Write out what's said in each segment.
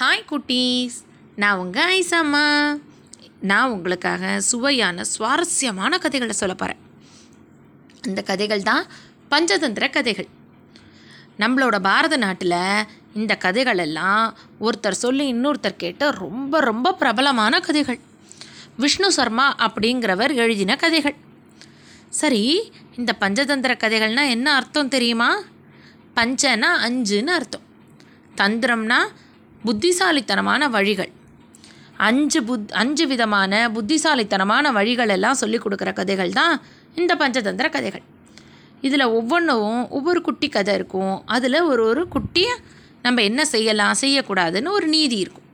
Hi குட்டீஸ். நான் உங்கள் ஐசாம்மா. நான் உங்களுக்காக சுவையான சுவாரஸ்யமான கதைகளை சொல்ல போகிறேன் அந்த கதைகள் தான் பஞ்சதந்திர கதைகள். நம்மளோட பாரத நாட்டில் இந்த கதைகள் எல்லாம் ஒருத்தர் சொல்லி இன்னொருத்தர் கேட்ட ரொம்ப ரொம்ப பிரபலமான கதைகள். விஷ்ணு சர்மா அப்படிங்கிறவர் எழுதின கதைகள். சரி இந்த பஞ்சதந்திர கதைகள்னால் என்ன அர்த்தம் தெரியுமா? பஞ்சனா அஞ்சுன்னு அர்த்தம். தந்திரம்னா புத்திசாலித்தனமான வழிகள். அஞ்சு புத் அஞ்சு விதமான புத்திசாலித்தனமான வழிகள் எல்லாம் சொல்லி கொடுக்குற கதைகள் தான் இந்த பஞ்சதந்திர கதைகள். இதில் ஒவ்வொன்றும் ஒவ்வொரு குட்டி கதை இருக்கும். அதில் ஒரு ஒரு குட்டியை நம்ம என்ன செய்யலாம் செய்யக்கூடாதுன்னு ஒரு நீதி இருக்கும்.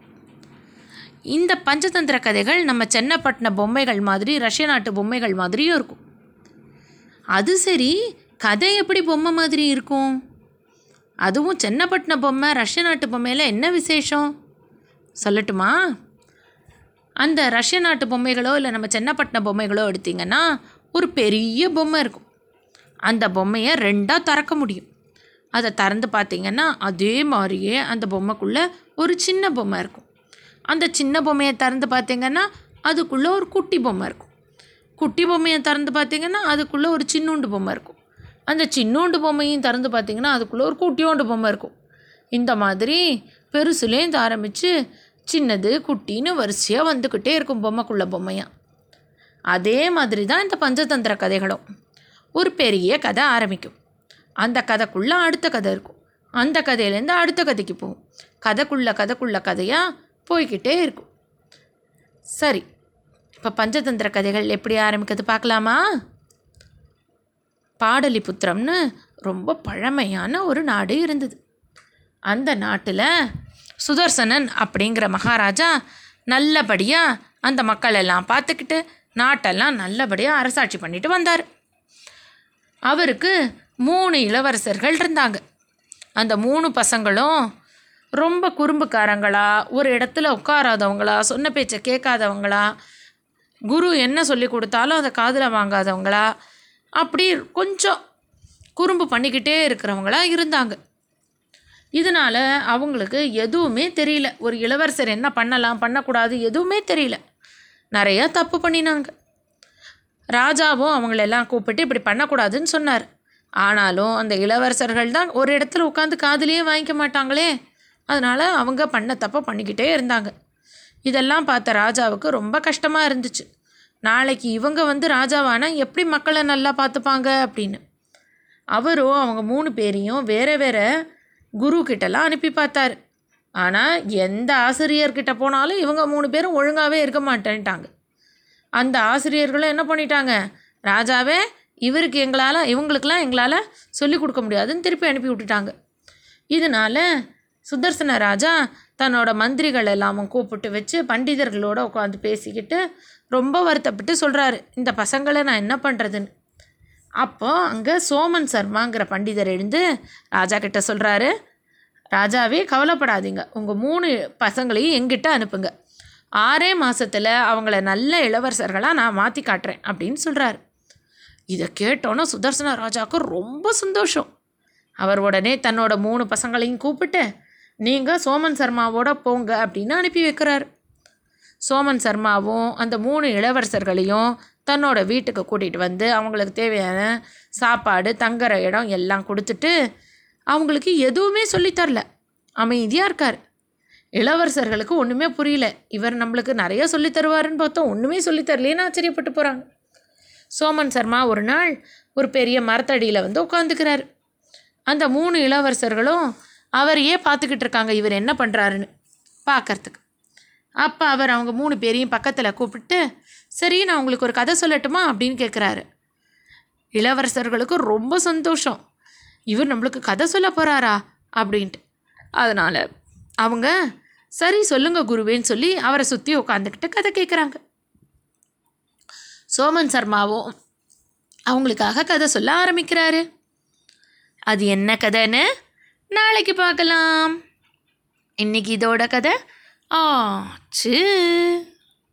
இந்த பஞ்சதந்திர கதைகள் நம்ம சென்னப்பட்டின பொம்மைகள் மாதிரி ரஷ்ய நாட்டு பொம்மைகள் மாதிரியும் இருக்கும். அது சரி கதை எப்படி பொம்மை மாதிரி இருக்கும்? அதுவும் சென்னப்பட்டின பொம்மை ரஷ்ய நாட்டு பொம்மையில் என்ன விசேஷம்? சொல்லட்டுமா? அந்த ரஷ்ய நாட்டு பொம்மைகளோ இல்லை நம்ம சென்னப்பட்டின பொம்மைகளோ எடுத்திங்கன்னா ஒரு பெரிய பொம்மை இருக்கும். அந்த பொம்மையை ரெண்டாக திறக்க முடியும். அதை திறந்து பார்த்தீங்கன்னா அதே மாதிரியே அந்த பொம்மைக்குள்ளே ஒரு சின்ன பொம்மை இருக்கும். அந்த சின்ன பொம்மையை திறந்து பார்த்தீங்கன்னா அதுக்குள்ளே ஒரு குட்டி பொம்மை இருக்கும். குட்டி பொம்மையை திறந்து பார்த்தீங்கன்னா அதுக்குள்ளே ஒரு சின்னூண்டு பொம்மை இருக்கும். அந்த சின்னோண்டு பொம்மையும் திறந்து பார்த்தீங்கன்னா அதுக்குள்ளே ஒரு குட்டியோண்டு பொம்மை இருக்கும். இந்த மாதிரி பெருசுலேருந்து ஆரம்பித்து சின்னது குட்டின்னு வரிசையாக வந்துக்கிட்டே இருக்கும் பொம்மைக்குள்ள பொம்மையாக அதே மாதிரி தான் இந்த பஞ்சதந்திர கதைகளும். ஒரு பெரிய கதை ஆரம்பிக்கும். அந்த கதைக்குள்ளே அடுத்த கதை இருக்கும். அந்த கதையிலேருந்து அடுத்த கதைக்கு போகும். கதைக்குள்ள கதைக்குள்ள கதையாக போய்கிட்டே இருக்கும். சரி இப்போ பஞ்சதந்திர கதைகள் எப்படி ஆரம்பிக்கிறது பார்க்கலாமா? பாடலிபுத்திரம்னு ரொம்ப பழமையான ஒரு நாடு இருந்தது. அந்த நாட்டில் சுதர்சனன் அப்படிங்கிற மகாராஜா நல்லபடியாக அந்த மக்கள் எல்லாம் பார்த்துக்கிட்டு நாட்டெல்லாம் நல்லபடியாக அரசாட்சி பண்ணிட்டு வந்தார். அவருக்கு மூணு இளவரசர்கள் இருந்தாங்க. அந்த மூணு பசங்களும் ரொம்ப குறும்புக்காரங்களா ஒரு இடத்துல உட்காராதவங்களா சொன்ன பேச்சை கேட்காதவங்களா குரு என்ன சொல்லி கொடுத்தாலும் அதை காதில் வாங்காதவங்களா அப்படி கொஞ்சம் குறும்பு பண்ணிக்கிட்டே இருக்கிறவங்களா இருந்தாங்க. இதனால் அவங்களுக்கு எதுவுமே தெரியல. ஒரு இளவரசர் என்ன பண்ணலாம் பண்ணக்கூடாது எதுவுமே தெரியல. நிறையா தப்பு பண்ணினாங்க. ராஜாவும் அவங்களெல்லாம் கூப்பிட்டு இப்படி பண்ணக்கூடாதுன்னு சொன்னார். ஆனாலும் அந்த இளவரசர்கள் தான் ஒரு இடத்துல உட்காந்து காதுலேயே வாங்கிக்க மாட்டாங்களே. அதனால் அவங்க பண்ண தப்பை பண்ணிக்கிட்டே இருந்தாங்க. இதெல்லாம் பார்த்த ராஜாவுக்கு ரொம்ப கஷ்டமாக இருந்துச்சு. நாளைக்கு இவங்க வந்து ராஜாவானா? எப்படி மக்களை நல்லா பார்த்துப்பாங்க அப்படின்னு. அவரும் அவங்க மூணு பேரையும் வேறு வேறு குரு கிட்டலாம் அனுப்பி பார்த்தாரு. ஆனால் எந்த ஆசிரியர்கிட்ட போனாலும் இவங்க மூணு பேரும் ஒழுங்காகவே இருக்க மாட்டேன்ட்டாங்க. அந்த ஆசிரியர்களும் என்ன பண்ணிட்டாங்க? ராஜாவே இவருக்கு எங்களால் இவங்களுக்கெல்லாம் எங்களால் சொல்லிக் கொடுக்க முடியாதுன்னு திருப்பி அனுப்பி விட்டுட்டாங்க. இதனால் சுதர்சன ராஜா தன்னோட மந்திரிகள் எல்லாமும் கூப்பிட்டு வச்சு பண்டிதர்களோடு உட்காந்து பேசிக்கிட்டு ரொம்ப வருத்தப்பட்டு சொல்கிறாரு இந்த பசங்களை நான் என்ன பண்ணுறதுன்னு அப்போது அங்கே சோமன் சர்மாங்கிற பண்டிதர் எழுந்து ராஜா கிட்ட சொல்கிறாரு ராஜாவே கவலைப்படாதீங்க. உங்கள் மூணு பசங்களையும் எங்கிட்ட அனுப்புங்க. ஆறே மாதத்தில் அவங்கள நல்ல இளவரசர்களாக நான் மாற்றி காட்டுறேன் அப்படின்னு சொல்கிறாரு இதை கேட்டோன்னே சுதர்சன ராஜாவுக்கு ரொம்ப சந்தோஷம். அவர் உடனே தன்னோட மூணு பசங்களையும் கூப்பிட்டு நீங்கள் சோமன் சர்மாவோட போங்க அப்படின்னு அனுப்பி வைக்கிறாரு. சோமன் சர்மாவும் அந்த மூணு இளவரசர்களையும் தன்னோட வீட்டுக்கு கூட்டிகிட்டு வந்து அவங்களுக்கு தேவையான சாப்பாடு தங்குற இடம் எல்லாம் கொடுத்துட்டு அவங்களுக்கு எதுவுமே சொல்லித்தரல அமைதியாக இருக்கார். இளவரசர்களுக்கு ஒன்றுமே புரியல. இவர் நம்மளுக்கு நிறைய சொல்லி தருவாருன்னு பார்த்தோம். ஒன்றுமே சொல்லித்தரலேன்னு ஆச்சரியப்பட்டு போகிறாங்க சோமன் சர்மா ஒரு நாள் ஒரு பெரிய மரத்தடியில் வந்து உட்காந்துக்கிறார் அந்த மூணு இளவரசர்களும் அவரையே பார்த்துக்கிட்டு இருக்காங்க. இவர் என்ன பண்ணுறாருன்னு பார்க்கறதுக்கு. அப்போ அவர் அவங்க மூணு பேரையும் பக்கத்தில் கூப்பிட்டு சரி நான் உங்களுக்கு ஒரு கதை சொல்லட்டுமா? அப்படின்னு கேட்குறாரு இளவரசர்களுக்கு ரொம்ப சந்தோஷம். இவர் நம்மளுக்கு கதை சொல்ல போகிறாரா அப்படின்ட்டு. அதனால் அவங்க சரி சொல்லுங்க குருவேன்னு சொல்லி அவரை சுற்றி உட்காந்துக்கிட்டு கதை கேட்குறாங்க சோமன் சர்மாவும் அவங்களுக்காக கதை சொல்ல ஆரம்பிக்கிறாரு. அது என்ன கதைன்னு? நாளைக்கு பார்க்கலாம். இன்னைக்கு இதோட கதை ஆச்சு.